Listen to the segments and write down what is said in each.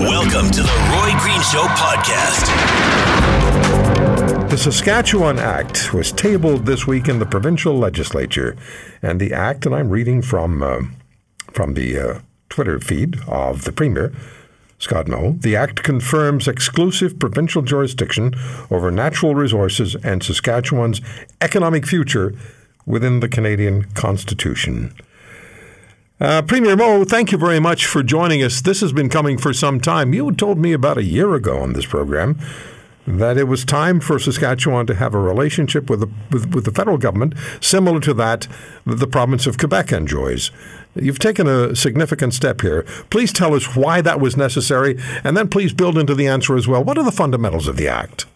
Welcome, to the Roy Green Show podcast. The Saskatchewan Act was tabled this week in the provincial legislature, and the act, and I'm reading from uh, from the uh, Twitter feed of the premier. Scott Moe, the Act confirms exclusive provincial jurisdiction over natural resources and Saskatchewan's economic future within the Canadian Constitution. Uh, Premier Moe, thank you very much for joining us. This has been coming for some time. You told me about a year ago on this program that it was time for Saskatchewan to have a relationship with the, with, with the federal government similar to that that the province of Quebec enjoys. You've taken a significant step here. Please tell us why that was necessary, and then please build into the answer as well. What are the fundamentals of the Act?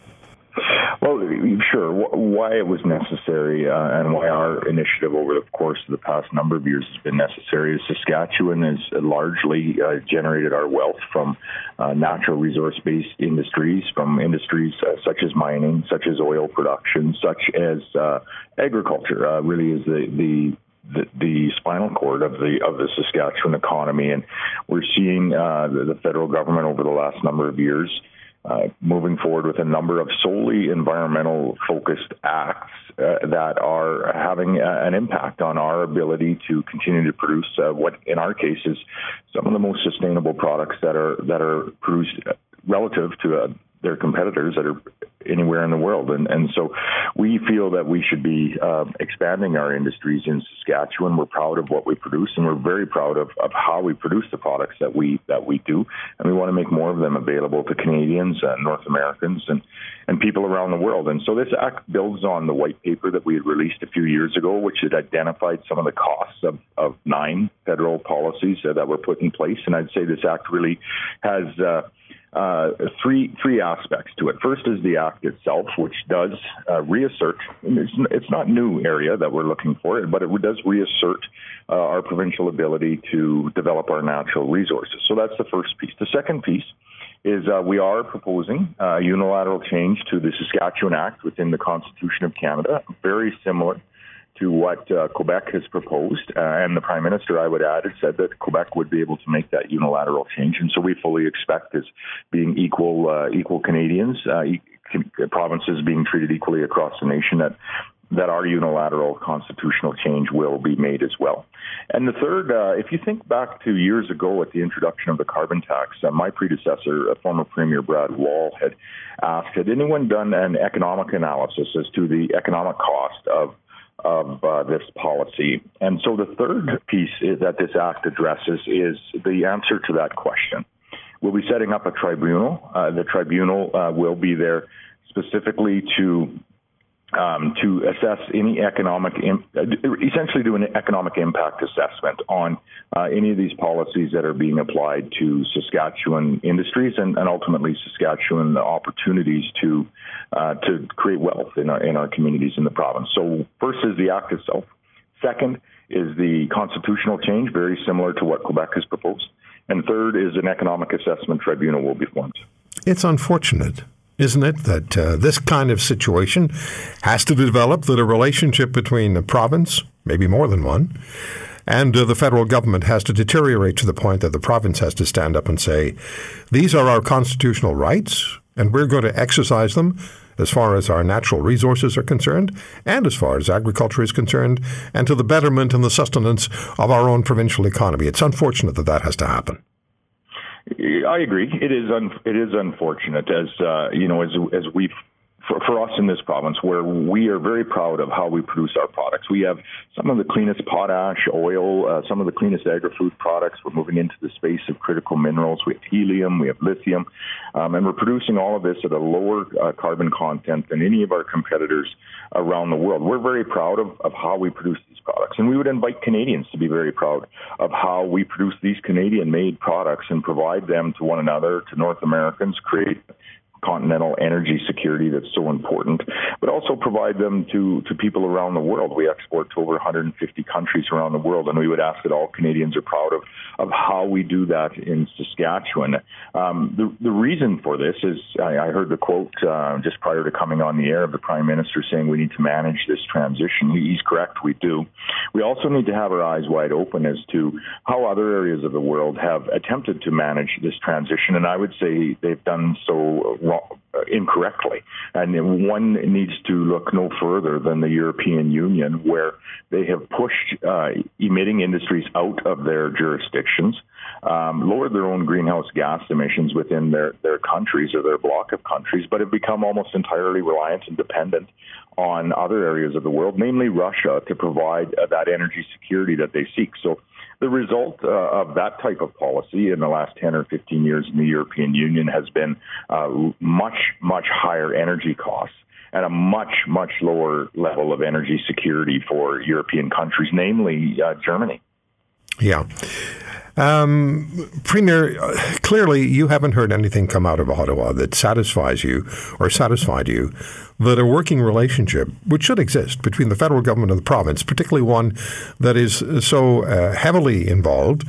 Why it was necessary uh, and why our initiative over the course of the past number of years has been necessary. Is Saskatchewan has largely uh, generated our wealth from uh, natural resource based industries, from industries uh, such as mining, such as oil production, such as uh, agriculture, uh, really is the, the the, the, spinal cord of the of the Saskatchewan economy, and we're seeing uh, the, the, federal government over the last number of years uh, moving forward with a number of solely environmental focused acts uh, that are having uh, an impact on our ability to continue to produce uh, what, in our case, is some of the most sustainable products that are that are produced relative to uh, their competitors that are anywhere in the world. And, and so we feel that we should be uh, expanding our industries in Saskatchewan. We're proud of what we produce, and we're very proud of, of how we produce the products that we that we do. And we want to make more of them available to Canadians, uh, North Americans, and and people around the world. And so this act builds on the white paper that we had released a few years ago, which had identified some of the costs of, of nine federal policies uh, that were put in place. And I'd say this act really has. Uh, uh, three three aspects to it. First is the act itself, which does uh, reassert. It's, it's, not new area that we're looking for, but it does reassert uh, our provincial ability to develop our natural resources. So that's the first piece. The second piece is uh, we are proposing a unilateral change to the Saskatchewan Act within the Constitution of Canada, very similar to what uh, Quebec has proposed. Uh, and the Prime Minister, I would add, has said that Quebec would be able to make that unilateral change. And so we fully expect, as being equal, uh, equal Canadians, uh, e- provinces being treated equally across the nation, that that our unilateral constitutional change will be made as well. And the third, uh, if you think back to years ago at the introduction of the carbon tax, uh, my predecessor, uh, former Premier Brad Wall, had asked, had anyone done an economic analysis as to the economic cost of of uh, this policy. And so the third piece that this act addresses is the answer to that question. We'll be setting up a tribunal. Uh, the tribunal uh, will be there specifically to um, to assess any economic, Im- essentially do an economic impact assessment on uh, any of these policies that are being applied to Saskatchewan industries and, and ultimately Saskatchewan opportunities to uh, to create wealth in our in our communities in the province. So first is the act itself. Second is the constitutional change, very similar to what Quebec has proposed. And third is an economic assessment tribunal will be formed. It's unfortunate isn't it, that uh, this kind of situation has to develop, that a relationship between the province, maybe more than one, and uh, the federal government has to deteriorate to the point that the province has to stand up and say, these are our constitutional rights, and we're going to exercise them as far as our natural resources are concerned, and as far as agriculture is concerned, and to the betterment and the sustenance of our own provincial economy. It's unfortunate that that has to happen. I agree. It is un, it is unfortunate as uh, you know as as we for, for us in this province, where we are very proud of how we produce our products. We have some of the cleanest potash, oil, uh, some of the cleanest agri-food products. We're moving into the space of critical minerals. We have helium, we have lithium, um, and we're producing all of this at a lower uh, carbon content than any of our competitors around the world. We're very proud of, of how we produce these products, and we would invite Canadians to be very proud of how we produce these Canadian-made products and provide them to one another, to North Americans, create continental energy security that's so important, but also provide them to, to people around the world. We export to over 150 countries around the world, and we would ask that all Canadians are proud of, of how we do that in Saskatchewan. Um, the, the reason for this is I, I heard the quote uh, just prior to coming on the air of the Prime Minister saying we need to manage this transition. He's correct, we do. We also need to have our eyes wide open as to how other areas of the world have attempted to manage this transition, and I would say they've done so wrong, uh, incorrectly. And one needs to look no further than the European Union, where they have pushed uh, emitting industries out of their jurisdictions, um, lowered their own greenhouse gas emissions within their, their countries or their bloc of countries, but have become almost entirely reliant and dependent on other areas of the world, namely Russia, to provide uh, that energy security that they seek. So the result uh, of that type of policy in the last 10 or 15 years in the European Union has been uh, much, much higher energy costs and a much, much lower level of energy security for European countries, namely uh, Germany. Yeah. Um, Premier, uh, clearly you haven't heard anything come out of Ottawa that satisfies you or satisfied you that a working relationship, which should exist between the federal government and the province, particularly one that is so uh, heavily involved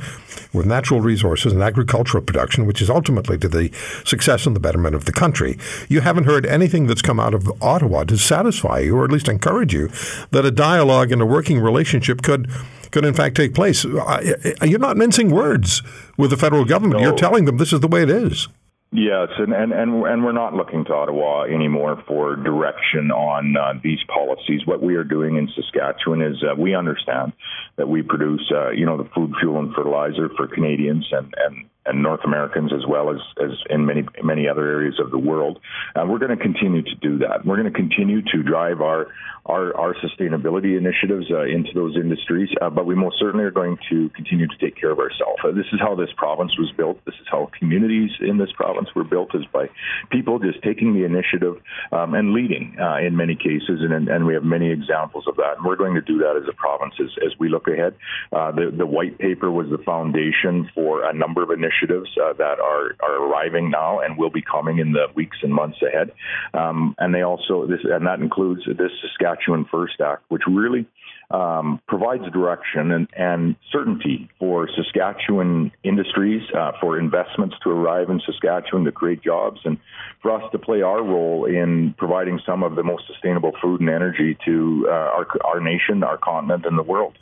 with natural resources and agricultural production, which is ultimately to the success and the betterment of the country. You haven't heard anything that's come out of Ottawa to satisfy you, or at least encourage you, that a dialogue and a working relationship could could in fact take place. You're not mincing words with the federal government. No. You're telling them this is the way it is. Yes, and, and, and, and we're not looking to Ottawa anymore for direction on uh, these policies. What we are doing in Saskatchewan is uh, we understand that we produce, uh, you know, the food, fuel, and fertilizer for Canadians and, and and North Americans as well as, as in many many other areas of the world. And we're going to continue to do that. We're going to continue to drive our our, our sustainability initiatives uh, into those industries, uh, but we most certainly are going to continue to take care of ourselves. Uh, this is how this province was built. This is how communities in this province were built, is by people just taking the initiative um, and leading uh, in many cases, and, and we have many examples of that. And we're going to do that as a province as, as we look ahead. Uh, the, the white paper was the foundation for a number of initiatives initiatives uh, that are, are arriving now and will be coming in the weeks and months ahead. Um, and they also this and that includes this Saskatchewan First Act, which really um, provides direction and, and, certainty for Saskatchewan industries, uh, for investments to arrive in Saskatchewan to create jobs, and for us to play our role in providing some of the most sustainable food and energy to uh, our, our nation, our continent, and the world.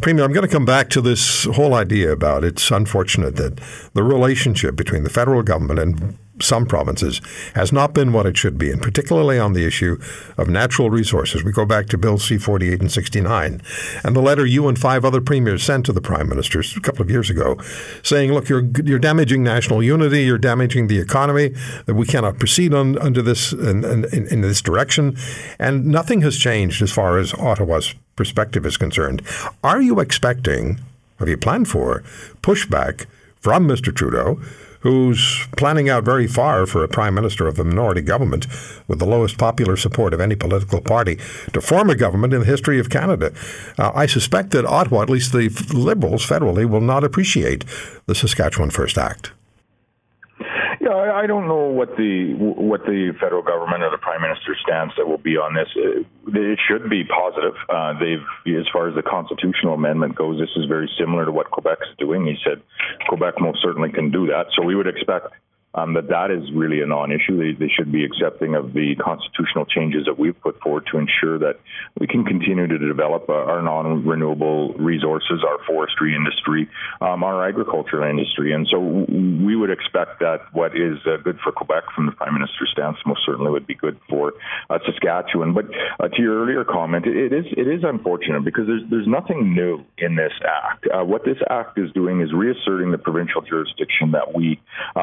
Premier, I'm going to come back to this whole idea about it's unfortunate that the relationship between the federal government and some provinces has not been what it should be, and particularly on the issue of natural resources. We go back to Bill C 48 and 69, and the letter you and five other premiers sent to the prime minister a couple of years ago, saying, "Look, you're you're damaging national unity, you're damaging the economy, that we cannot proceed on under this in, in, in this direction," and nothing has changed as far as Ottawa's perspective is concerned. Are you expecting, have you planned for, pushback from Mr. Trudeau, who's planning out very far for a prime minister of a minority government with the lowest popular support of any political party to form a government in the history of Canada? Uh, I suspect that Ottawa, at least the Liberals federally, will not appreciate the Saskatchewan First Act. Yeah, I don't know what the what the federal government or the prime minister's stance that will be on this. Uh, it should be positive. Uh, they've, as far as the constitutional amendment goes, this is very similar to what Quebec's doing. He said Quebec most certainly can do that. So we would expect um, that that is really a non-issue. They, they, should be accepting of the constitutional changes that we've put forward to ensure that we can continue to develop uh, our non-renewable resources, our forestry industry, um, our agricultural industry. And so we would expect that what is uh, good for Quebec from the Prime Minister's stance most certainly would be good for uh, Saskatchewan. But uh, to your earlier comment, it, is it is unfortunate because there's there's nothing new in this act. Uh, what this act is doing is reasserting the provincial jurisdiction that we uh,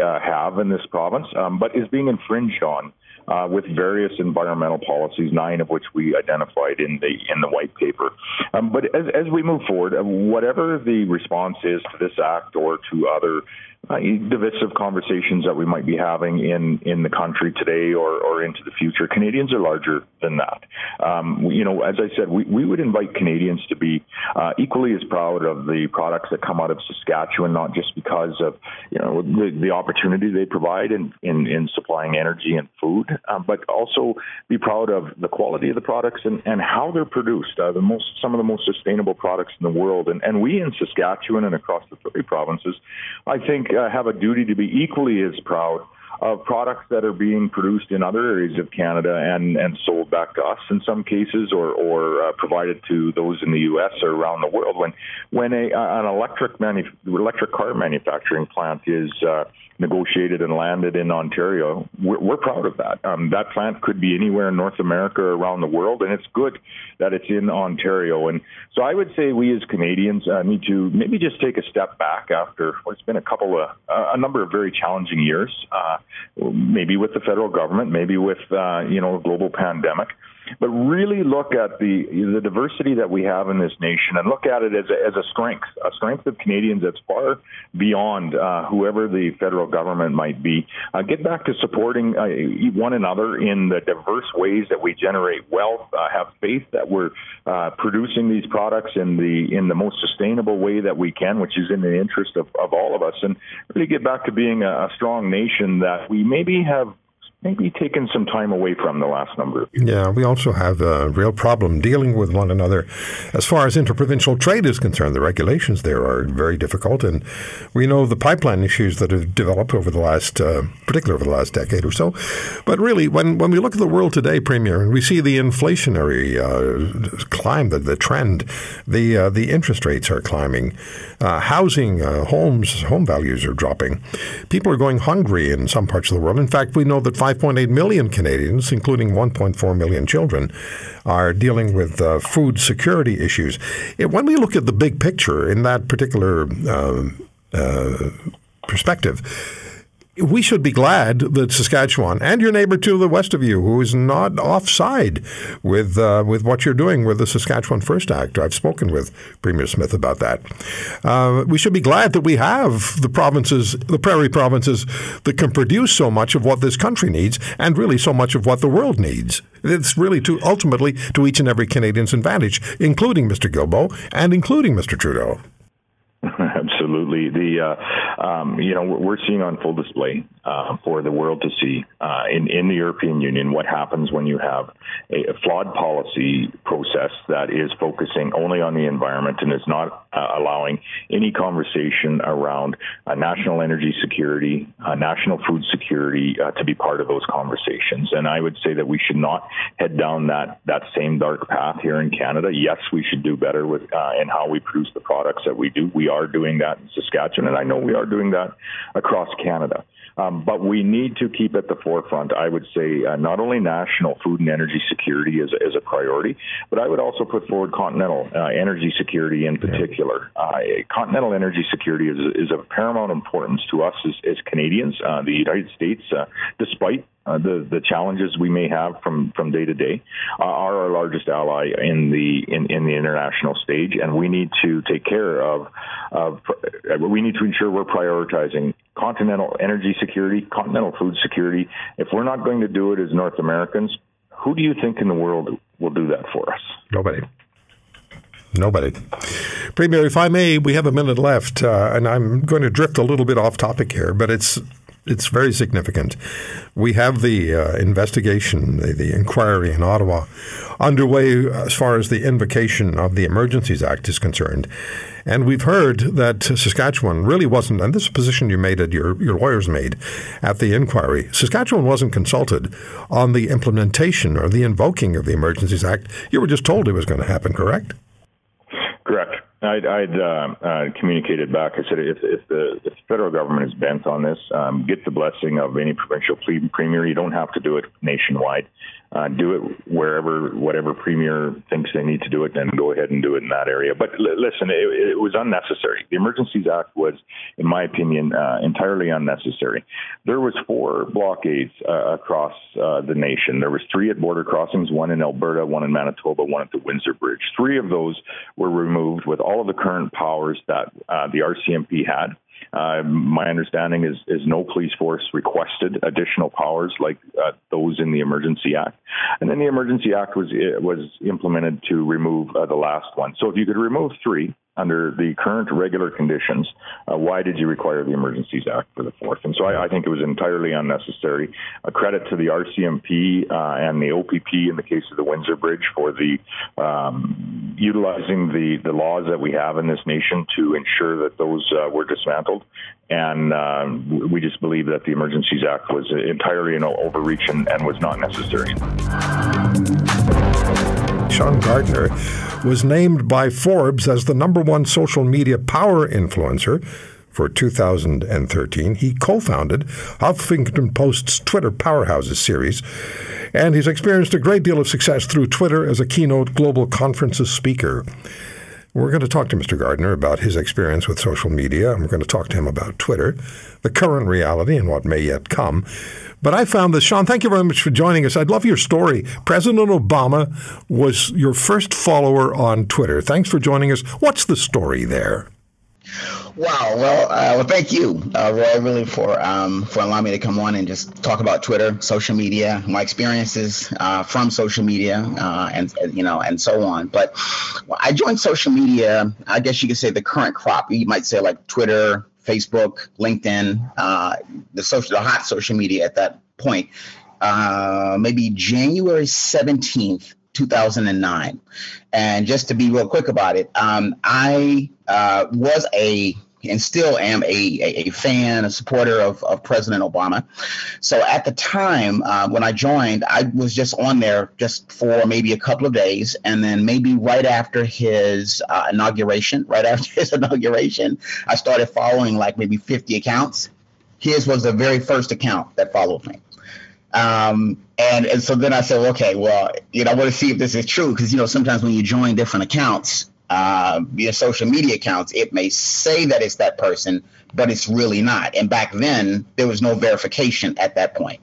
uh, have in this province, um, but is being infringed on uh, with various environmental policies, nine of which we identified in the in the white paper. Um, but as, as we move forward, uh, whatever the response is to this act or to other uh, divisive conversations that we might be having in, in the country today or, or into the future. Canadians are larger than that. Um, you know, as I said, we, we would invite Canadians to be uh, equally as proud of the products that come out of Saskatchewan, not just because of you know the, the opportunity they provide in, in, in supplying energy and food, um, but also be proud of the quality of the products and, and how they're produced. Uh, the most some of the most sustainable products in the world, and, and we in Saskatchewan and across the three provinces, I think uh, have a duty to be equally as proud of products that are being produced in other areas of Canada and, and sold back to us in some cases, or, or uh, provided to those in the U.S. or around the world. When when a, an electric electric car manufacturing plant is uh, negotiated and landed in Ontario, we're, we're proud of that. Um, that plant could be anywhere in North America or around the world, and it's good that it's in Ontario. And so I would say we as Canadians uh, need to maybe just take a step back after what's been a couple of uh, a number of very challenging years, uh, maybe with the federal government, maybe with uh, you know a global pandemic but really look at the the diversity that we have in this nation and look at it as a, as a strength, a strength of Canadians that's far beyond uh, whoever the federal government might be. Uh, get back to supporting uh, one another in the diverse ways that we generate wealth. Uh, have faith that we're uh, producing these products in the in the most sustainable way that we can, which is in the interest of, of all of us, and really get back to being a, a strong nation that we maybe have maybe taken some time away from the last number of years. Yeah, we also have a real problem dealing with one another. As far as interprovincial trade is concerned, the regulations there are very difficult, and we know the pipeline issues that have developed over the last, uh, particularly over the last decade or so. But really, when, when we look at the world today, Premier, and we see the inflationary uh, climb, the, the trend, the uh, the interest rates are climbing, uh, housing, uh, homes, home values are dropping. People are going hungry in some parts of the world. In fact, we know that 5.8 million Canadians, including 1.4 million children, are dealing with uh, food security issues. When we look at the big picture in that particular uh, uh, perspective, we should be glad that Saskatchewan and your neighbor to the west of you, who is not offside with uh, with what you're doing with the Saskatchewan First Act. I've spoken with Premier Smith about that. Uh, we should be glad that we have the provinces, the prairie provinces, that can produce so much of what this country needs, and really so much of what the world needs. It's really to ultimately to each and every Canadian's advantage, including Mr. Guilbeault and including Mr. Trudeau. Absolutely. The uh, um, you know we're seeing on full display uh, for the world to see uh, in in the European Union what happens when you have a, a, flawed policy process that is focusing only on the environment and is not uh, allowing any conversation around uh, national energy security, uh, national food security to be part of those conversations. And I would say that we should not head down that that same dark path here in Canada. Yes, we should do better with in how we produce the products that we do. We are doing that in Saskatchewan, and I know we are doing that across Canada. Um, but we need to keep at the forefront, I would say, uh, not only national food and energy security as, as a priority, but I would also put forward continental uh, energy security in particular. Uh, continental energy security is, is of paramount importance to us as, as Canadians. Uh, the United States, uh, despite uh, the the challenges we may have from from day to day uh, are our largest ally in the in, in the international stage, and we need to take care of of we need to ensure we're prioritizing continental energy security, continental food security. If we're not going to do it as North Americans, who do you think in the world will do that for us? Nobody. Nobody. Premier, if I may, we have a minute left, uh, and I'm going to drift a little bit off topic here, but it's it's very significant. We have the uh, investigation, the, the, inquiry in Ottawa underway as far as the invocation of the Emergencies Act is concerned. And we've heard that Saskatchewan really wasn't, and this position you made, at your, your lawyers made at the inquiry, Saskatchewan wasn't consulted on the implementation or the invoking of the Emergencies Act. You were just told it was going to happen, correct? Correct. I'd, I'd uh, uh, communicated back. I said, if, if, the, if the federal government is bent on this, um, get the blessing of any provincial premier. You don't have to do it nationwide uh, do it wherever, whatever premier thinks they need to do it, then go ahead and do it in that area. But l- listen, it, it, was unnecessary. The Emergencies Act was, in my opinion, uh, entirely unnecessary. There was four blockades uh, across uh, the nation. There was three at border crossings, one in Alberta, one in Manitoba, one at the Windsor Bridge. Three of those were removed with all of the current powers that uh, the RCMP had. Uh, my understanding is, is no police force requested additional powers like uh, those in the Emergency Act, and then the Emergency Act was was implemented to remove uh, the last one. So if you could remove three, under the current regular conditions, uh, why did you require the Emergencies Act for the fourth? And so I, I think it was entirely unnecessary. A credit to the RCMP uh, and the OPP in the case of the Windsor Bridge for the um, utilizing the, the laws that we have in this nation to ensure that those uh, were dismantled. And um, we just believe that the Emergencies Act was entirely an overreach and, and was not necessary. Sean Gardner was named by Forbes as the number one social media power influencer for 2013. He co founded Huffington Post's Twitter Powerhouses series, and he's experienced a great deal of success through Twitter as a keynote global conferences speaker. We're going to talk to Mr. Gardner about his experience with social media, and we're going to talk to him about Twitter, the current reality, and what may yet come. But I found this, Sean, thank you very much for joining us. I'd love your story. President Obama was your first follower on Twitter. Thanks for joining us. What's the story there? Wow. Well, uh, well, thank you, uh, Roy, really for um, for allowing me to come on and just talk about Twitter, social media, my experiences uh, from social media, uh, and, you know, and so on. But I joined social media. I guess you could say the current crop. You might say like Twitter, Facebook, LinkedIn, uh, the social, the hot social media at that point, uh, maybe January 17th, 2009. And just to be real quick about it, um, I uh, was a and still am a, a, a, fan, a supporter of, of President Obama. So at the time uh, when I joined, I was just on there just for maybe a couple of days. And then maybe right after his uh, inauguration, right after his inauguration, I started following like maybe 50 accounts. His was the very first account that followed me. Um, and, and so then I said, okay, well, you know, I want to see if this is true because, you know, sometimes when you join different accounts, uh, via social media accounts, it may say that it's that person, but it's really not. And back then, there was no verification at that point.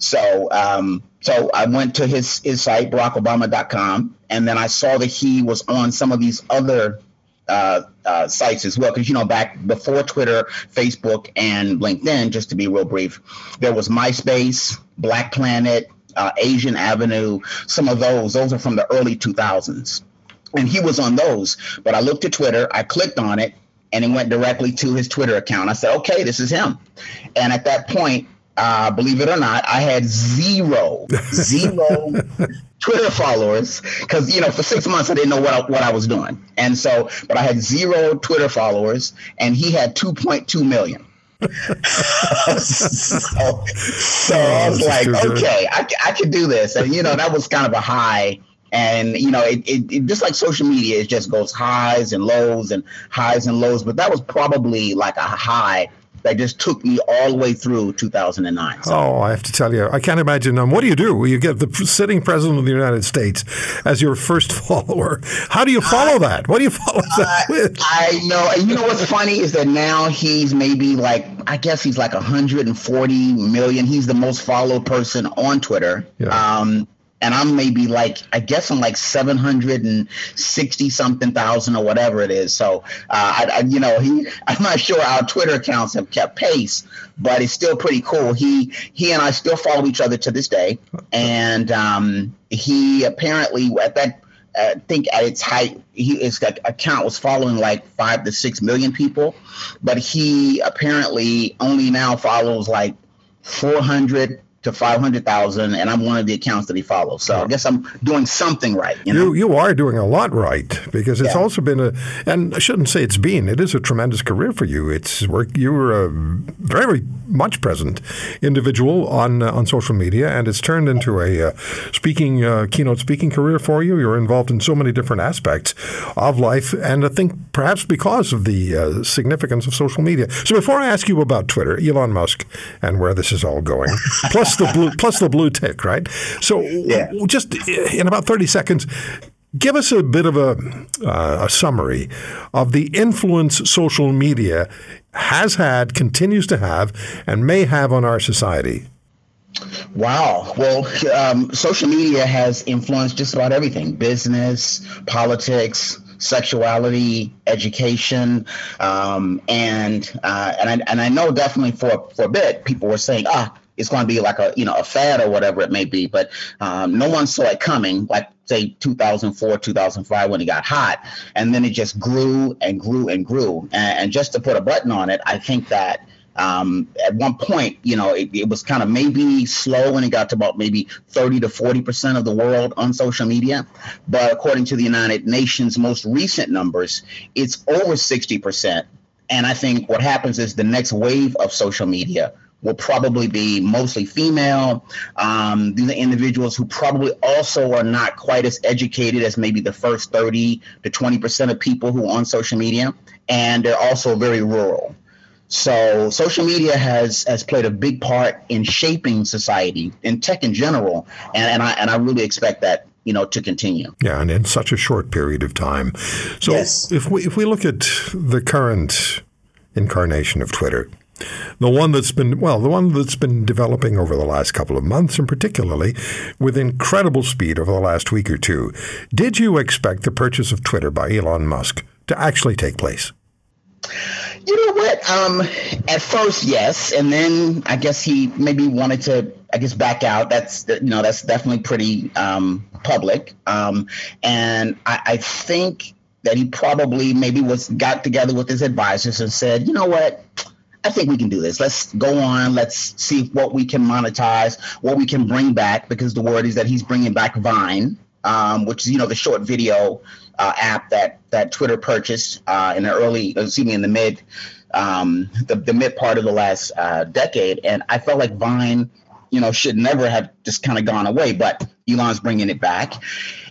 So, um, so I went to his his site, BarackObama.com, and then I saw that he was on some of these other uh, uh, sites as well. Because you know, back before Twitter, Facebook, and LinkedIn, just to be real brief, there was MySpace, Black Planet, uh, Asian Avenue. Some of those, those are from the early 2000s and he was on those. But I looked at Twitter, I clicked on it, and it went directly to his Twitter account. I said, okay, this is him. And at that point, uh, believe it or not, I had zero, zero Twitter followers because you know for six months I didn't know what I, what I was doing, and so but I had zero Twitter followers, and he had two point two million. so, so I was like, okay, I, I could do this, and you know that was kind of a high and you know it, it, it, just like social media it just goes highs and lows and highs and lows. But that was probably like a high that just took me all the way through 2009 so. oh i have to tell you i can't imagine. Um, what do you do? You get the sitting president of the united states as your first follower. How do you follow that? What do you follow that with? I know. And you know what's funny is that now he's maybe like i guess he's like 140 million. He's the most followed person on twitter. Yeah. um, and I'm maybe like I guess I'm like seven hundred and sixty something thousand or whatever it is. So uh, I, I, you know, he I'm not sure our Twitter accounts have kept pace, but it's still pretty cool. He he and I still follow each other to this day, and um, he apparently at that. I think at its height, he, his account was following like five to six million people, but he apparently only now follows like 400 to 500,000 and I'm one of the accounts that he follows. So I guess I'm doing something right. You, know? you, you are doing a lot right because it's Yeah. also been a, and I shouldn't say it's been, it is a tremendous career for you. It's work, you were a very much present individual on uh, on social media and it's turned into a uh, speaking, uh, keynote speaking career for you. You're involved in so many different aspects of life and I think perhaps because of the uh, significance of social media. So before I ask you about Twitter, Elon Musk and where this is all going, plus the blue, plus the blue tick, right? So Yeah. just in about 30 seconds, give us a bit of a, uh, a summary of the influence social media has had, continues to have, and may have on our society. Wow. Well, um, social media has influenced just about everything business, politics, sexuality, education. Um, and, uh, and, I, and I know definitely for, for a bit, people were saying, ah, it's going to be like a you know a fad or whatever it may be, but um, no one saw it coming. Like say 2004, 2005 when it got hot, and then it just grew and grew and grew. And, and just to put a button on it, I think that um, at one point, you know, it, it was kind of maybe slow when it got to about maybe 30 to 40 percent of the world on social media. But according to the United Nations most recent numbers, it's over 60 percent. And I think what happens is the next wave of social media will probably be mostly female. Um, these are individuals who probably also are not quite as educated as maybe the first 30 to 20 percent of people who are on social media, and they're also very rural. So social media has has played a big part in shaping society in tech in general, and, and I and I really expect that you know to continue. Yeah, and in such a short period of time. So Yes. if we if we look at the current incarnation of Twitter, the one that's been well, the one that's been developing over the last couple of months, and particularly with incredible speed over the last week or two, did you expect the purchase of Twitter by Elon Musk to actually take place? You know what? Um, at first, yes, and then I guess he maybe wanted to, I guess, back out. That's you know that's definitely pretty um, public, um, and I, I think that he probably maybe was got together with his advisors and said, you know what? I think we can do this. Let's go on. Let's see what we can monetize, what we can bring back, because the word is that he's bringing back Vine, um, which is you know the short video uh, app that that Twitter purchased uh, in the early, excuse me, in the mid, um, the, the mid part of the last uh, decade, and I felt like Vine, you know, should never have just kind of gone away, but Elon's bringing it back,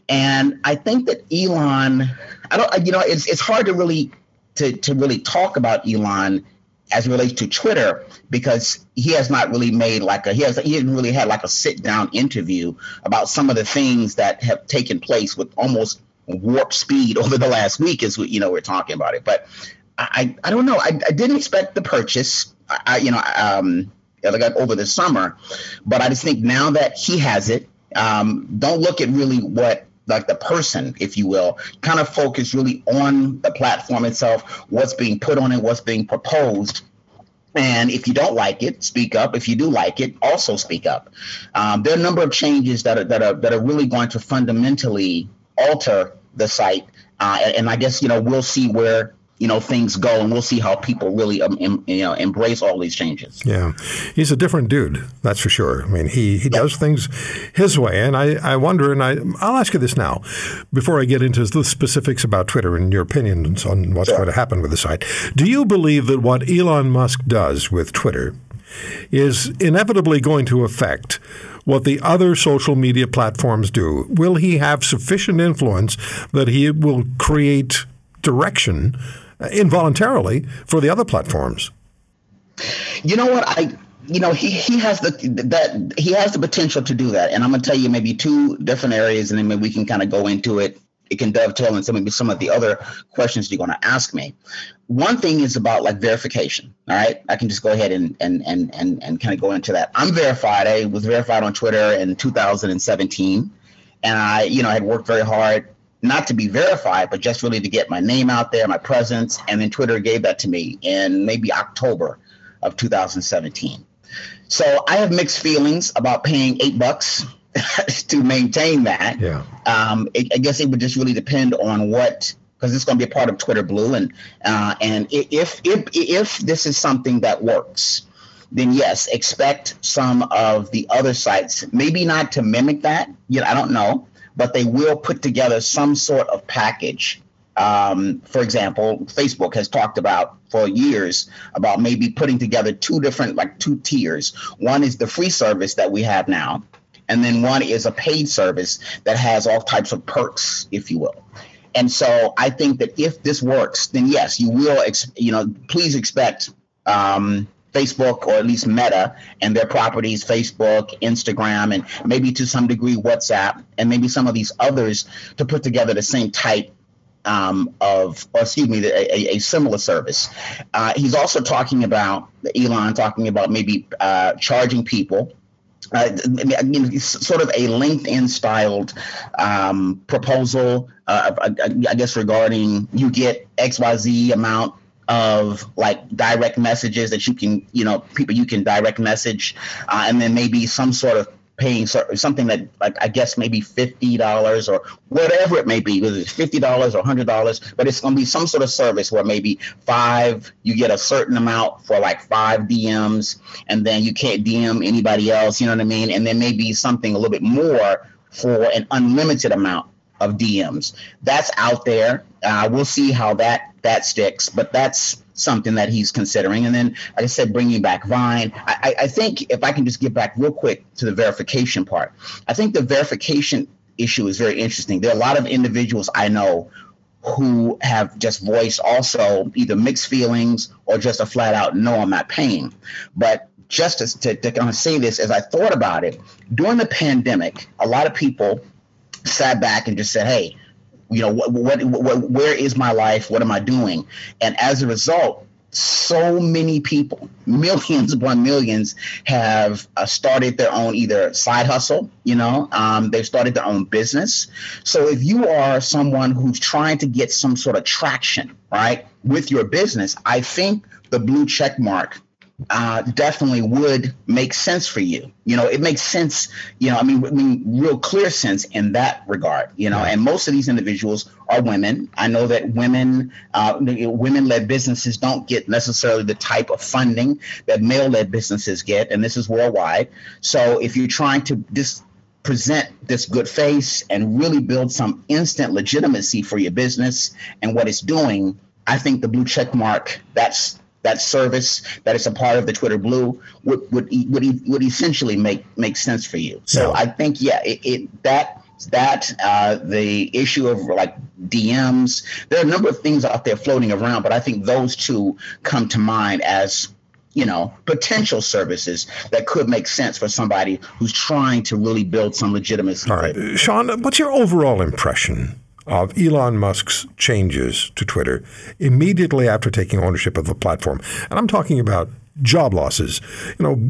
and I think that Elon, I don't, you know, it's it's hard to really to to really talk about Elon as it relates to Twitter because he has not really made like a he has he hasn't really had like a sit down interview about some of the things that have taken place with almost warp speed over the last week as we you know we're talking about it. But I I don't know. I, I didn't expect the purchase. I, I you know um like over the summer. But I just think now that he has it um don't look at really what like the person, if you will, kind of focus really on the platform itself, what's being put on it, what's being proposed. And if you don't like it, speak up. If you do like it, also speak up. Um, there are a number of changes that are, that are that are really going to fundamentally alter the site, uh, and, and I guess you know we'll see where you know things go, and we'll see how people really um, em, you know embrace all these changes. Yeah, he's a different dude, that's for sure. I mean, he, he does things his way, and I, I wonder, and I I'll ask you this now, before I get into the specifics about Twitter and your opinions on what's going to happen with the site. Do you believe that what Elon Musk does with Twitter is inevitably going to affect what the other social media platforms do? Will he have sufficient influence that he will create direction Uh, involuntarily for the other platforms? You know what? I you know he, he has the that he has the potential to do that. And i'm going to tell you maybe two different areas and then maybe we can kind of go into it. It can dovetail into maybe some of the other questions you're going to ask me. One thing is about like verification all right? I can just go ahead and and and and, and kind of go into that. I'm verified. I was verified on twitter in 2017 and i you know had worked very hard not to be verified but just really to get my name out there my presence and then twitter gave that to me in maybe october of 2017 so I have mixed feelings about paying eight bucks to maintain that. Yeah. Um, it, I guess it would just really depend on what, because it's going to be a part of Twitter Blue, and uh, and if if if this is something that works, then yes, expect some of the other sites, maybe not to mimic that. You know, I don't know, but they will put together some sort of package. Um, for example, Facebook has talked about for years about maybe putting together two different, like two tiers. One is the free service that we have now, and then one is a paid service that has all types of perks, if you will. And so I think that if this works, then yes, you will, ex- you know, please expect um, Facebook or at least Meta and their properties, Facebook, Instagram, and maybe to some degree WhatsApp, and maybe some of these others to put together the same type um, of, or excuse me, a, a similar service. Uh, he's also talking about Elon talking about maybe uh, charging people uh, I mean, sort of a LinkedIn styled um, proposal, uh, I, I, guess, regarding you get XYZ amount of like direct messages that you can, you know, people you can direct message, uh, and then maybe some sort of paying something that like I guess maybe fifty dollars or whatever it may be, whether it's fifty dollars or hundred dollars, but it's going to be some sort of service where maybe five you get a certain amount for like five DMs, and then you can't DM anybody else. You know what I mean? And then maybe something a little bit more for an unlimited amount of DMs. That's out there. Uh, we'll see how that that sticks, but that's something that he's considering. And then, like I said, bringing back Vine. I, I think if I can just get back real quick to the verification part, I think the verification issue is very interesting. There are a lot of individuals I know who have just voiced also either mixed feelings or just a flat out no, I'm not paying. But just to, to, to kind of say this, as I thought about it, during the pandemic, a lot of people sat back and just said, hey, you know what, what, what where is my life? What am i doing? And as a result so many people millions upon millions have uh, started their own either side hustle you know um, they've started their own business. So if you are someone who's trying to get some sort of traction right with your business i think the blue check mark uh, definitely would make sense for you. You know, it makes sense. You know, I mean, I mean, real clear sense in that regard. You know, and most of these individuals are women. I know that women, uh, women-led businesses don't get necessarily the type of funding that male-led businesses get, and this is worldwide. So, if you're trying to just present this good face and really build some instant legitimacy for your business and what it's doing, I think the blue check mark that's that service that is a part of the Twitter Blue would would would, would essentially make make sense for you. So yeah. I think yeah, it, it that that uh, the issue of like DMs. There are a number of things out there floating around, but I think those two come to mind as you know potential services that could make sense for somebody who's trying to really build some legitimacy. All right, Sean, what's your overall impression of Elon Musk's changes to Twitter immediately after taking ownership of the platform. And I'm talking about job losses, you know,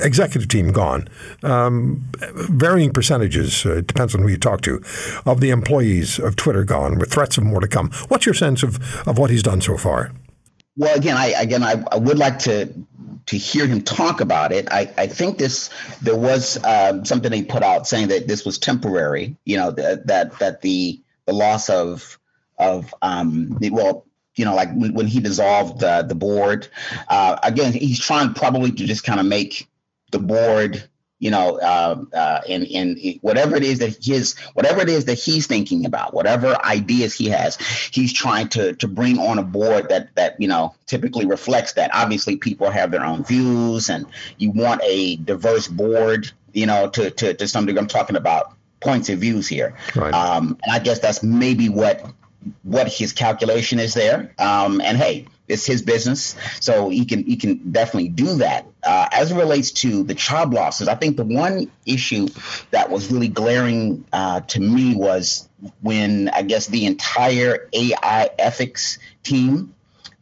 executive team gone, um, varying percentages, uh, depends on who you talk to, of the employees of Twitter gone with threats of more to come. What's your sense of, of what he's done so far? Well, again, I again I, I would like to to hear him talk about it. I, I think this there was uh, something he put out saying that this was temporary. You know that that that the the loss of of um, well you know, like when, when he dissolved the, the board. Uh, again, he's trying probably to just kind of make the board, you know, uh, uh, in in whatever it is that his whatever it is that he's thinking about, whatever ideas he has, he's trying to to bring on a board that that you know typically reflects that. Obviously, people have their own views, and you want a diverse board, you know, to to to some degree. I'm talking about points of views here. Right. Um, and I guess that's maybe what what his calculation is there. Um, and hey, it's his business, so he can he can definitely do that. Uh, as it relates to the job losses, I think the one issue that was really glaring uh, to me was when I guess the entire AI ethics team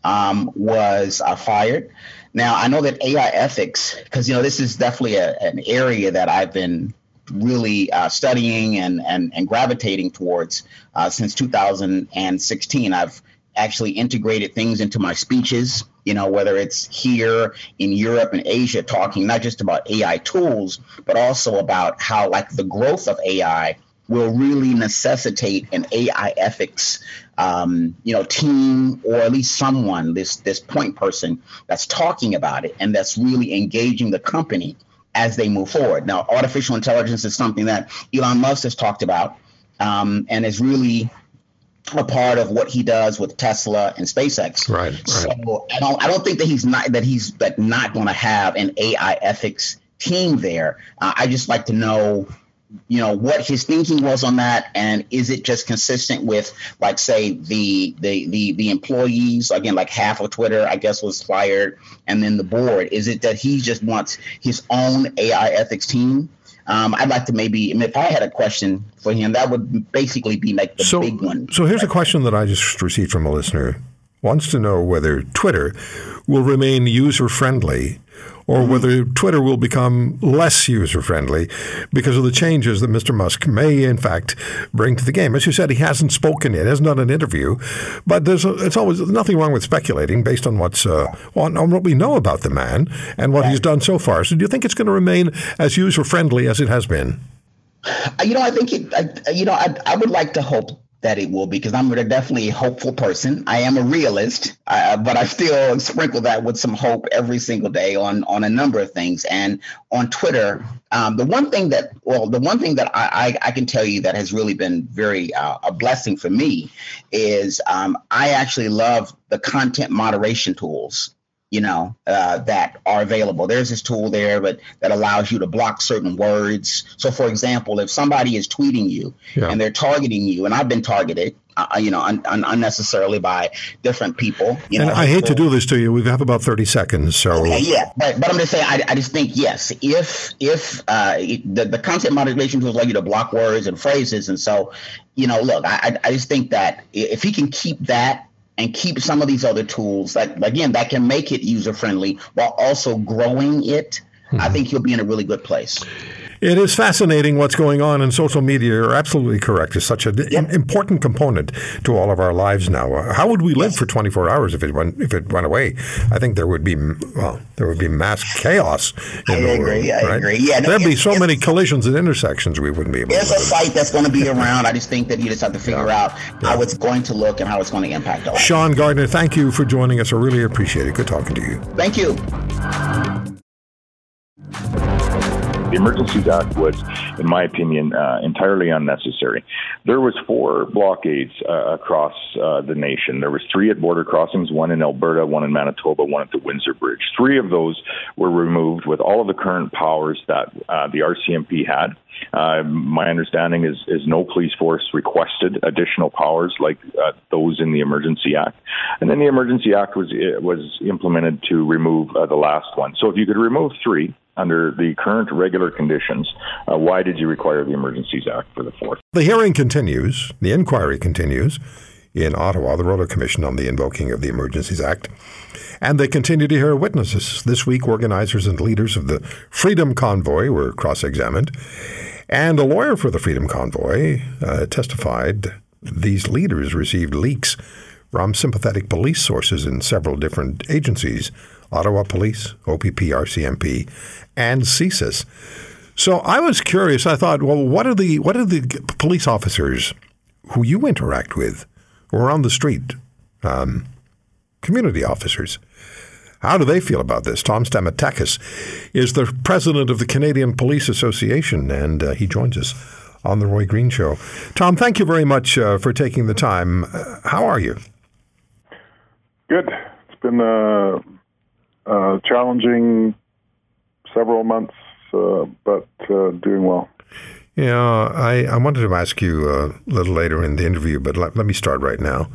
um, was uh, fired. Now I know that AI ethics, because you know this is definitely a, an area that I've been really uh, studying and, and, and gravitating towards uh, since 2016. I've actually integrated things into my speeches, you know, whether it's here in Europe and Asia, talking not just about AI tools, but also about how, like, the growth of AI will really necessitate an AI ethics, um, you know, team or at least someone, this this point person that's talking about it and that's really engaging the company as they move forward. Now, artificial intelligence is something that Elon Musk has talked about um, and is really a part of what he does with Tesla and SpaceX. Right. right. So I don't I don't think that he's not that he's that not going to have an AI ethics team there. Uh, I just like to know you know what his thinking was on that and is it just consistent with like say the the the the employees again like half of twitter i guess was fired and then the board is it that he just wants his own ai ethics team um, I'd like to maybe, I mean, if I had a question for him, that would basically be like the so, big one. So here's a question that I just received from a listener. Wants to know whether Twitter will remain user friendly or mm-hmm. whether Twitter will become less user friendly because of the changes that Mr. Musk may, in fact, bring to the game. As you said, he hasn't spoken yet, hasn't done an interview, but there's a, it's always nothing wrong with speculating based on what's uh, on, on, what we know about the man and what he's done so far. So, do you think it's going to remain as user friendly as it has been? You know, I think it. I, you know, I, I would like to hope that it will because I'm definitely a hopeful person. I am a realist, uh, but I still sprinkle that with some hope every single day on on a number of things. And on Twitter, um, the one thing that well, the one thing that I, I, I can tell you that has really been very uh, a blessing for me is um, I actually love the content moderation tools you know, uh, that are available. There's this tool there, but that allows you to block certain words. So, for example, if somebody is tweeting you yeah. and they're targeting you, and I've been targeted, uh, uh you know, un- un- unnecessarily by different people. You and know, I hate to do this to you. We have about thirty seconds, so okay, yeah. But but I'm just saying, I, I just think yes, if if uh, the the content moderation tools allow you to block words and phrases, and so you know, look, I I just think that if he can keep that and keep some of these other tools that again that can make it user friendly while also growing it mm-hmm. i think you'll be in a really good place it is fascinating what's going on in social media. You're absolutely correct. It's such an yep. important component to all of our lives now. Uh, how would we live yes. for 24 hours if it went if it went away? I think there would be well, there would be mass chaos. I agree. World, I right? agree. Yeah, there'd be so many collisions and intersections we wouldn't be able. To. It's a fight that's going to be around. I just think that you just have to figure yeah. out how yeah. it's going to look and how it's going to impact us. Sean Gardner, thank you for joining us. I really appreciate it. Good talking to you. Thank you. The Emergencies Act was, in my opinion, uh, entirely unnecessary. There was four blockades uh, across uh, the nation. There was three at border crossings, one in Alberta, one in Manitoba, one at the Windsor Bridge. Three of those were removed with all of the current powers that uh, the RCMP had. Uh, my understanding is, is no police force requested additional powers like uh, those in the Emergency Act, and then the Emergency Act was was implemented to remove the last one. So if you could remove three, under the current regular conditions, uh, why did you require the Emergencies Act for the fourth? The hearing continues, the inquiry continues in Ottawa, the Royal Commission on the Invoking of the Emergencies Act. And they continue to hear witnesses. This week, organizers and leaders of the Freedom Convoy were cross examined. And a lawyer for the Freedom Convoy uh, testified these leaders received leaks from sympathetic police sources in several different agencies Ottawa Police, OPP, RCMP, and CSIS. So I was curious. I thought, well, what are the what are the police officers who you interact with, or on the street, um, community officers? How do they feel about this? Tom Stamatakis is the president of the Canadian Police Association, and uh, he joins us on the Roy Green Show. Tom, thank you very much uh, for taking the time. Uh, how are you? Good. It's been uh, uh, challenging several months, uh, but uh, doing well. Yeah, I, I wanted to ask you a little later in the interview, but let, let me start right now.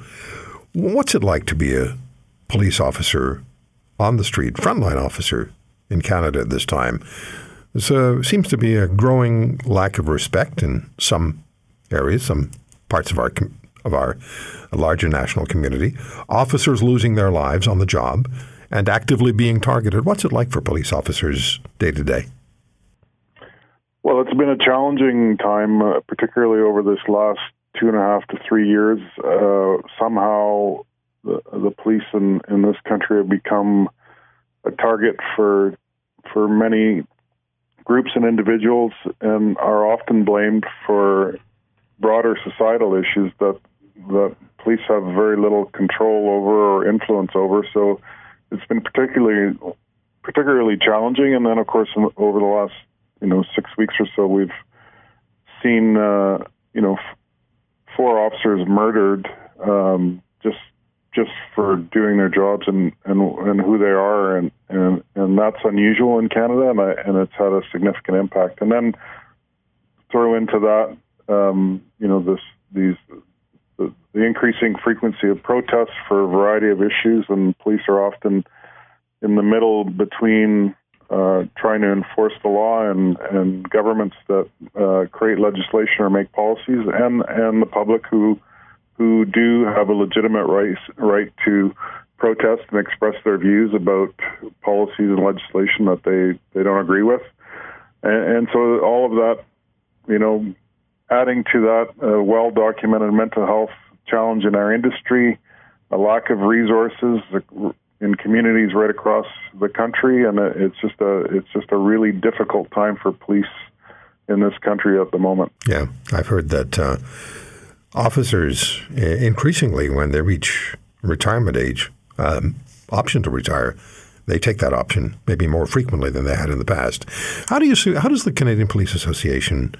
What's it like to be a police officer on the street, frontline officer in Canada at this time? There seems to be a growing lack of respect in some areas, some parts of our of our larger national community. Officers losing their lives on the job and actively being targeted. What's it like for police officers day to day? Well, it's been a challenging time, uh, particularly over this last two and a half to three years. Uh, somehow, the, the police in, in this country have become a target for for many groups and individuals, and are often blamed for broader societal issues that the police have very little control over or influence over. So it's been particularly particularly challenging. And then, of course, over the last you know six weeks or so, we've seen uh, you know f- four officers murdered um, just just for doing their jobs and, and and who they are and, and and that's unusual in Canada and I, and it's had a significant impact. And then throw into that um, you know this these the, the increasing frequency of protests for a variety of issues and police are often in the middle between uh, trying to enforce the law and, and governments that uh, create legislation or make policies, and and the public who who do have a legitimate right right to protest and express their views about policies and legislation that they, they don't agree with, and, and so all of that, you know, adding to that well documented mental health challenge in our industry, a lack of resources, in communities right across the country, and it's just a it's just a really difficult time for police in this country at the moment. Yeah, I've heard that uh, officers increasingly, when they reach retirement age, um, option to retire, they take that option maybe more frequently than they had in the past. How do you see? How does the Canadian Police Association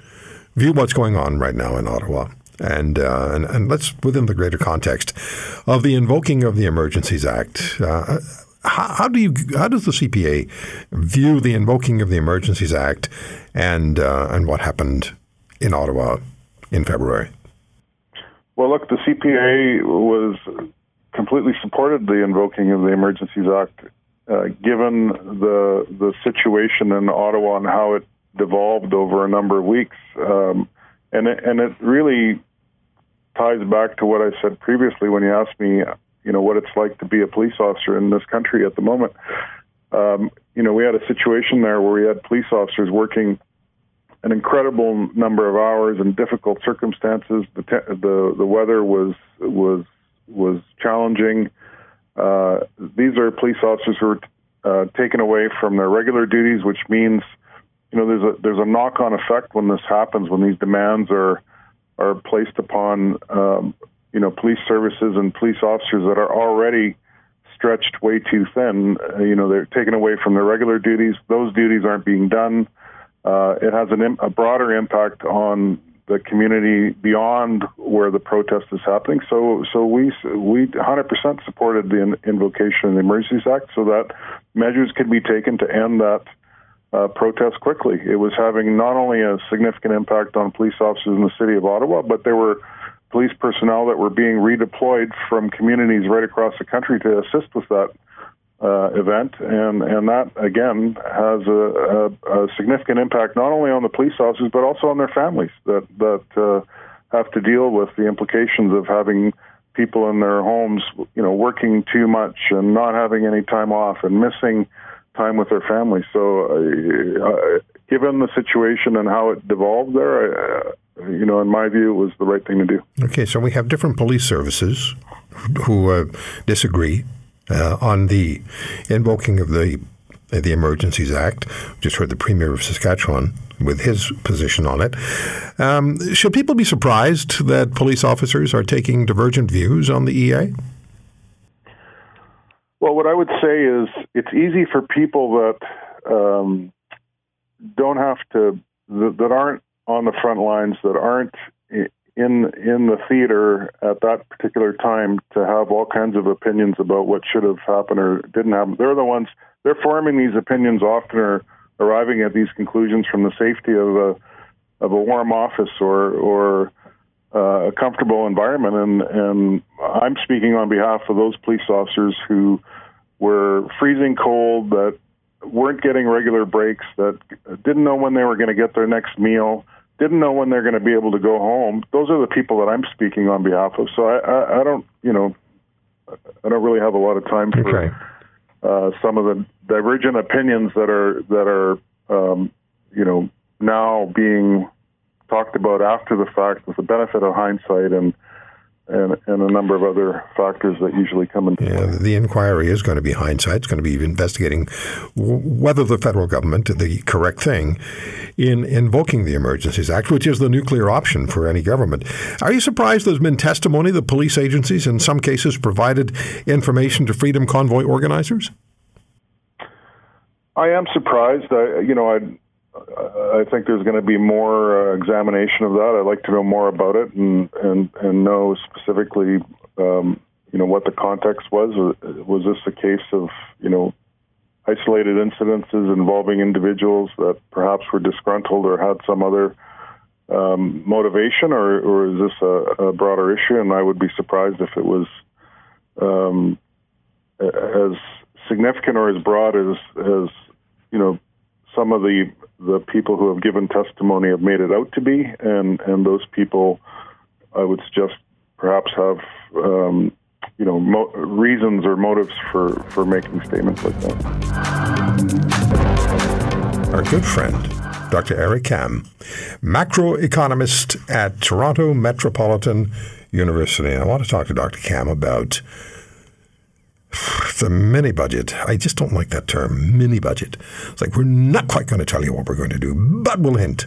view what's going on right now in Ottawa? and, uh, and and let's within the greater context of the invoking of the Emergencies Act. Uh, how, how, do you how does the CPA view the invoking of the Emergencies Act and uh, and what happened in Ottawa in February? Well, look, the CPA was completely supported the invoking of the Emergencies Act, uh, given the the situation in Ottawa and how it devolved over a number of weeks. Um, and it, and it really ties back to what I said previously when you asked me, you know, what it's like to be a police officer in this country at the moment. Um, you know, we had a situation there where we had police officers working an incredible number of hours in difficult circumstances. The te- the the weather was was was challenging. Uh, these are police officers who were uh, taken away from their regular duties, which means, you know, there's a there's a knock on effect when this happens when these demands are are placed upon um, you know police services and police officers that are already stretched way too thin. Uh, you know, they're taken away from their regular duties. Those duties aren't being done. Uh, it has an, a broader impact on the community beyond where the protest is happening. So, so we we 100% supported the invocation of the Emergencies Act, so that measures could be taken to end that uh, protest quickly. It was having not only a significant impact on police officers in the city of Ottawa, but there were police personnel that were being redeployed from communities right across the country to assist with that uh, event, and and that again has a, a, a, significant impact not only on the police officers but also on their families that that uh, have to deal with the implications of having people in their homes, you know, working too much and not having any time off and missing time with their family. So, uh, uh, given the situation and how it devolved there, uh, you know, in my view, it was the right thing to do. Okay, so we have different police services who uh, disagree uh, on the invoking of the the Emergencies Act. Just heard the Premier of Saskatchewan with his position on it. Um, should people be surprised that police officers are taking divergent views on the EA? Well, what I would say is it's easy for people that um, don't have to that, that aren't on the front lines that aren't in in the theater at that particular time to have all kinds of opinions about what should have happened or didn't happen. They're the ones they're forming these opinions often or arriving at these conclusions from the safety of a of a warm office or or uh, a comfortable environment. And, and I'm speaking on behalf of those police officers who were freezing cold, that weren't getting regular breaks, that didn't know when they were going to get their next meal, didn't know when they're going to be able to go home. Those are the people that I'm speaking on behalf of. So I, I, I don't, you know, I don't really have a lot of time for okay. uh, some of the divergent opinions that are that are, um, you know, now being talked about after the fact with the benefit of hindsight and and, and a number of other factors that usually come into yeah, play. The inquiry is going to be hindsight. It's going to be investigating whether the federal government did the correct thing in invoking the Emergencies Act, which is the nuclear option for any government. Are you surprised there's been testimony that police agencies in some cases provided information to Freedom Convoy organizers? I am surprised. I, you know, I I think there's going to be more uh, examination of that. I'd like to know more about it and and and know specifically, um, you know, what the context was. Was this a case of you know isolated incidences involving individuals that perhaps were disgruntled or had some other um, motivation, or, or is this a, a, broader issue? And I would be surprised if it was um, as significant or as broad as as you know some of the the people who have given testimony have made it out to be, and and those people, I would suggest, perhaps have um, you know mo- reasons or motives for for making statements like that. Our good friend. Dr. Eric Kam, macroeconomist at Toronto Metropolitan University. I want to talk to Dr. Kam about the mini budget. I just don't like that term, mini budget. It's like we're not quite going to tell you what we're going to do, but we'll hint.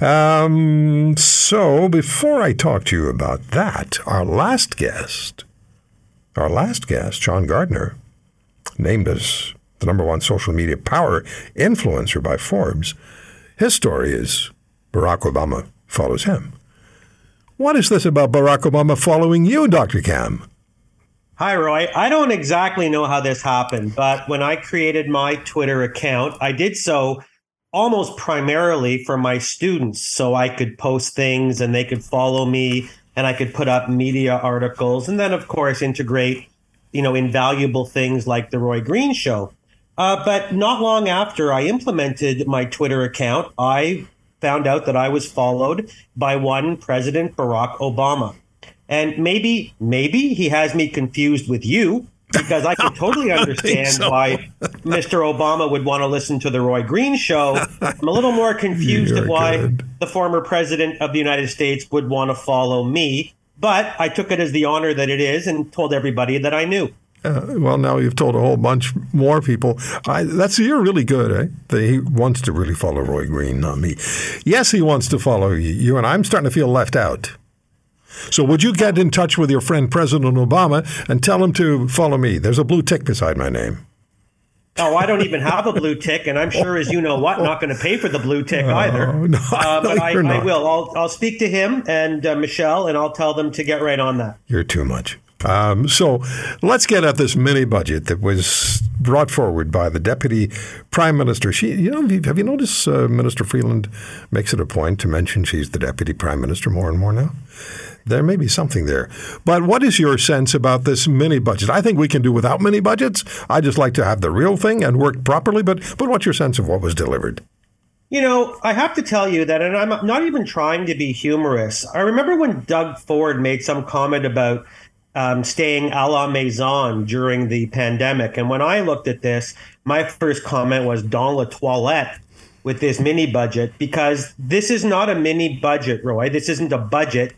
Um, so before I talk to you about that, our last guest, our last guest, John Gardner, named as the number one social media power influencer by Forbes, his story is Barack Obama follows him. What is this about Barack Obama following you, Dr. Kam? Hi, Roy. I don't exactly know how this happened, but when I created my Twitter account, I did so almost primarily for my students so I could post things and they could follow me and I could put up media articles and then, of course, integrate, you know, invaluable things like the Roy Green Show. Uh, but not long after I implemented my Twitter account, I found out that I was followed by one President Barack Obama. And maybe, maybe he has me confused with you because I can totally understand so. why Mr. Obama would want to listen to the Roy Green show. I'm a little more confused at why good. the former president of the United States would want to follow me. But I took it as the honor that it is and told everybody that I knew. Uh, well, now you've told a whole bunch more people. I, that's you're really good, eh? That he wants to really follow Roy Green, not me. Yes, he wants to follow you, and I'm starting to feel left out. So would you get in touch with your friend President Obama and tell him to follow me? There's a blue tick beside my name. Oh, I don't even have a blue tick, and I'm sure, as you know, what, not going to pay for the blue tick either. No, uh, but I, I, will. I'll, I'll speak to him and uh, Michelle, and I'll tell them to get right on that. You're too much. Um, so let's get at this mini budget that was brought forward by the deputy prime minister. She, you know, have you noticed uh, Minister Freeland makes it a point to mention she's the deputy prime minister more and more now? there may be something there. But what is your sense about this mini budget? I think we can do without mini budgets. I just like to have the real thing and work properly. But but what's your sense of what was delivered? You know, I have to tell you that, and I'm not even trying to be humorous. I remember when Doug Ford made some comment about um, staying a la maison during the pandemic. And when I looked at this, my first comment was dans la toilette with this mini budget because this is not a mini budget, Roy. This isn't a budget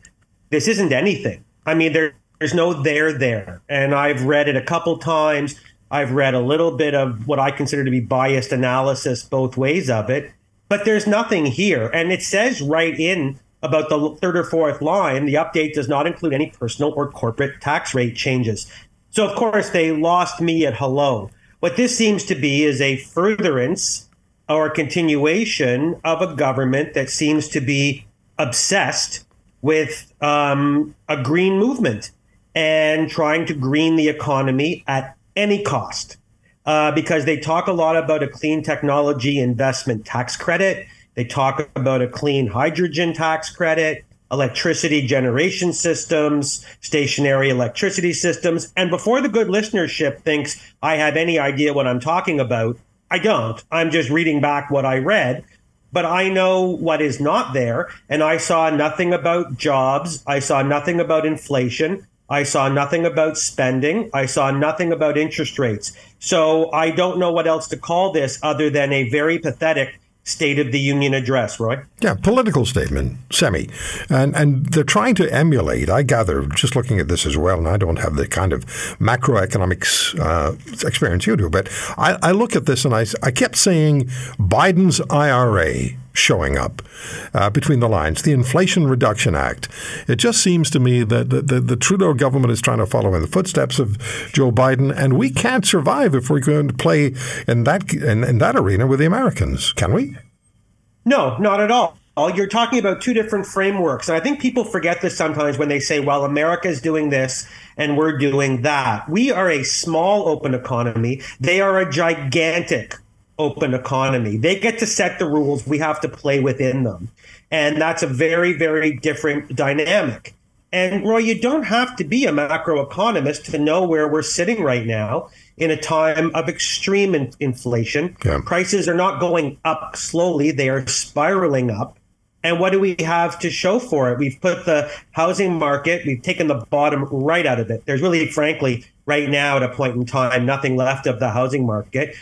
this isn't anything. I mean, there, there's no there there. And I've read it a couple times. I've read a little bit of what I consider to be biased analysis both ways of it, but there's nothing here. And it says right in about the third or fourth line the update does not include any personal or corporate tax rate changes. So, of course, they lost me at hello. What this seems to be is a furtherance or continuation of a government that seems to be obsessed with um, a green movement and trying to green the economy at any cost. Uh, because they talk a lot about a clean technology investment tax credit. They talk about a clean hydrogen tax credit, electricity generation systems, stationary electricity systems. And before the good listenership thinks I have any idea what I'm talking about, I don't. I'm just reading back what I read but I know what is not there. And I saw nothing about jobs. I saw nothing about inflation. I saw nothing about spending. I saw nothing about interest rates. So I don't know what else to call this other than a very pathetic State of the Union address, Roy. Yeah, political statement, semi. And and they're trying to emulate, I gather, just looking at this as well, and I don't have the kind of macroeconomics uh, experience you do, but I, I look at this and I, I kept saying Biden's IRA showing up uh, between the lines. The Inflation Reduction Act. It just seems to me that the, the, the, Trudeau government is trying to follow in the footsteps of Joe Biden, and we can't survive if we're going to play in that in, in that arena with the Americans, can we? No, not at all. You're talking about two different frameworks. And I think people forget this sometimes when they say, well, America is doing this and we're doing that. We are a small open economy. They are a gigantic open economy. They get to set the rules. We have to play within them. And that's a very, very different dynamic. And Roy, you don't have to be a macroeconomist to know where we're sitting right now in a time of extreme in- inflation. Yeah. Prices are not going up slowly, they are spiraling up. And what do we have to show for it? We've put the housing market, we've taken the bottom right out of it. There's really, frankly, right now at a point in time, nothing left of the housing market.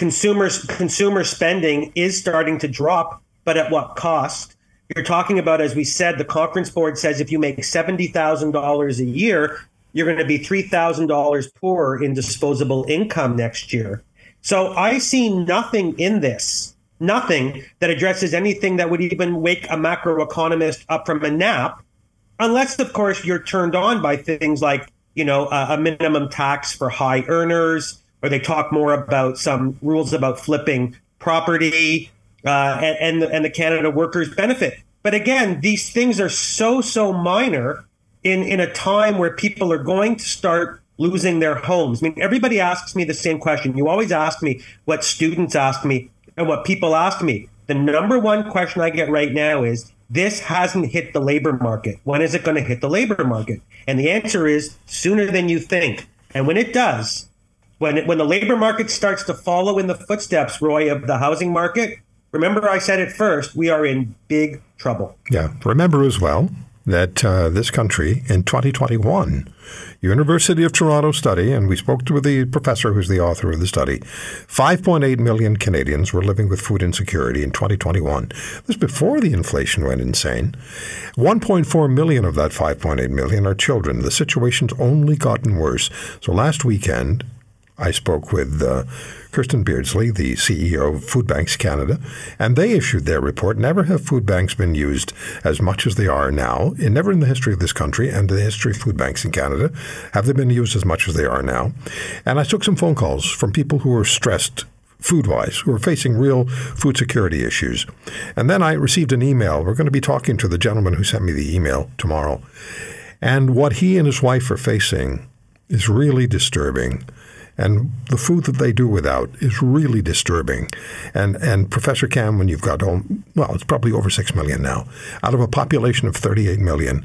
Consumers, consumer spending is starting to drop, but at what cost? You're talking about, as we said, the conference board says if you make $70,000 a year, you're going to be $3,000 poorer in disposable income next year. So I see nothing in this, nothing that addresses anything that would even wake a macroeconomist up from a nap, unless, of course, you're turned on by things like, you know, a, a minimum tax for high earners, or they talk more about some rules about flipping property uh, and, and, the, and the Canada Workers Benefit. But again, these things are so, so minor in in a time where people are going to start losing their homes. I mean, everybody asks me the same question. You always ask me what students ask me and what people ask me. The number one question I get right now is this hasn't hit the labor market. When is it going to hit the labor market? And the answer is sooner than you think. And when it does, when when the labor market starts to follow in the footsteps, Roy, of the housing market, remember I said it first, we are in big trouble. Yeah. Remember as well that uh, this country in 2021, University of Toronto study, and we spoke to the professor who's the author of the study, 5.8 million Canadians were living with food insecurity in 2021. This was before the inflation went insane. 1.4 million of that 5.8 million are children. The situation's only gotten worse. So last weekend, I spoke with uh, Kirstin Beardsley, the CEO of Food Banks Canada, and they issued their report. Never have food banks been used as much as they are now. And never in the history of this country and the history of food banks in Canada have they been used as much as they are now. And I took some phone calls from people who were stressed food wise, who are facing real food security issues. And then I received an email. We're going to be talking to the gentleman who sent me the email tomorrow. And what he and his wife are facing is really disturbing. And the food that they do without is really disturbing. And and Professor Kam, when you've got home, well, it's probably over six million now, out of a population of 38 million,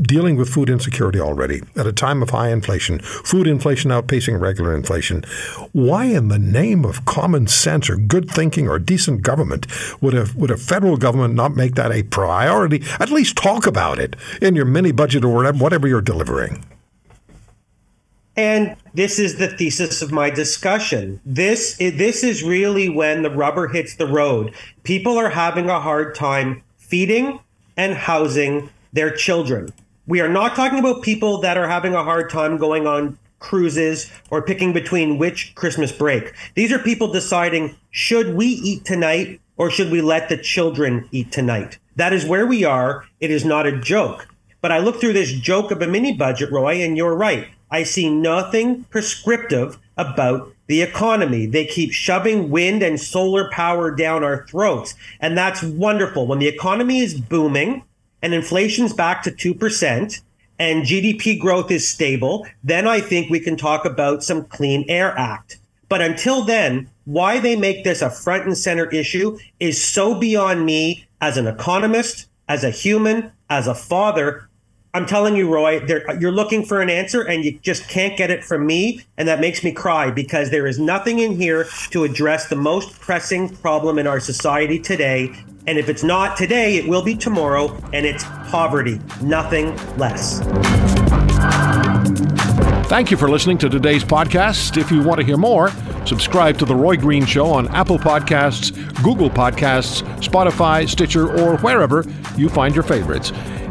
dealing with food insecurity already at a time of high inflation, food inflation outpacing regular inflation. Why, in the name of common sense or good thinking or decent government, would a would a federal government not make that a priority? At least talk about it in your mini budget or whatever, whatever you're delivering. And this is the thesis of my discussion. This is, this is really when the rubber hits the road. People are having a hard time feeding and housing their children. We are not talking about people that are having a hard time going on cruises or picking between which Christmas break. These are people deciding should we eat tonight or should we let the children eat tonight? That is where we are. It is not a joke. But I look through this joke of a mini budget, Roy, and you're right. I see nothing prescriptive about the economy. They keep shoving wind and solar power down our throats. And that's wonderful. When the economy is booming and inflation's back to 2% and GDP growth is stable, then I think we can talk about some Clean Air Act. But until then, why they make this a front and center issue is so beyond me as an economist, as a human, as a father. I'm telling you, Roy, you're looking for an answer and you just can't get it from me. And that makes me cry because there is nothing in here to address the most pressing problem in our society today. And if it's not today, it will be tomorrow. And it's poverty, nothing less. Thank you for listening to today's podcast. If you want to hear more, subscribe to The Roy Green Show on Apple Podcasts, Google Podcasts, Spotify, Stitcher, or wherever you find your favorites.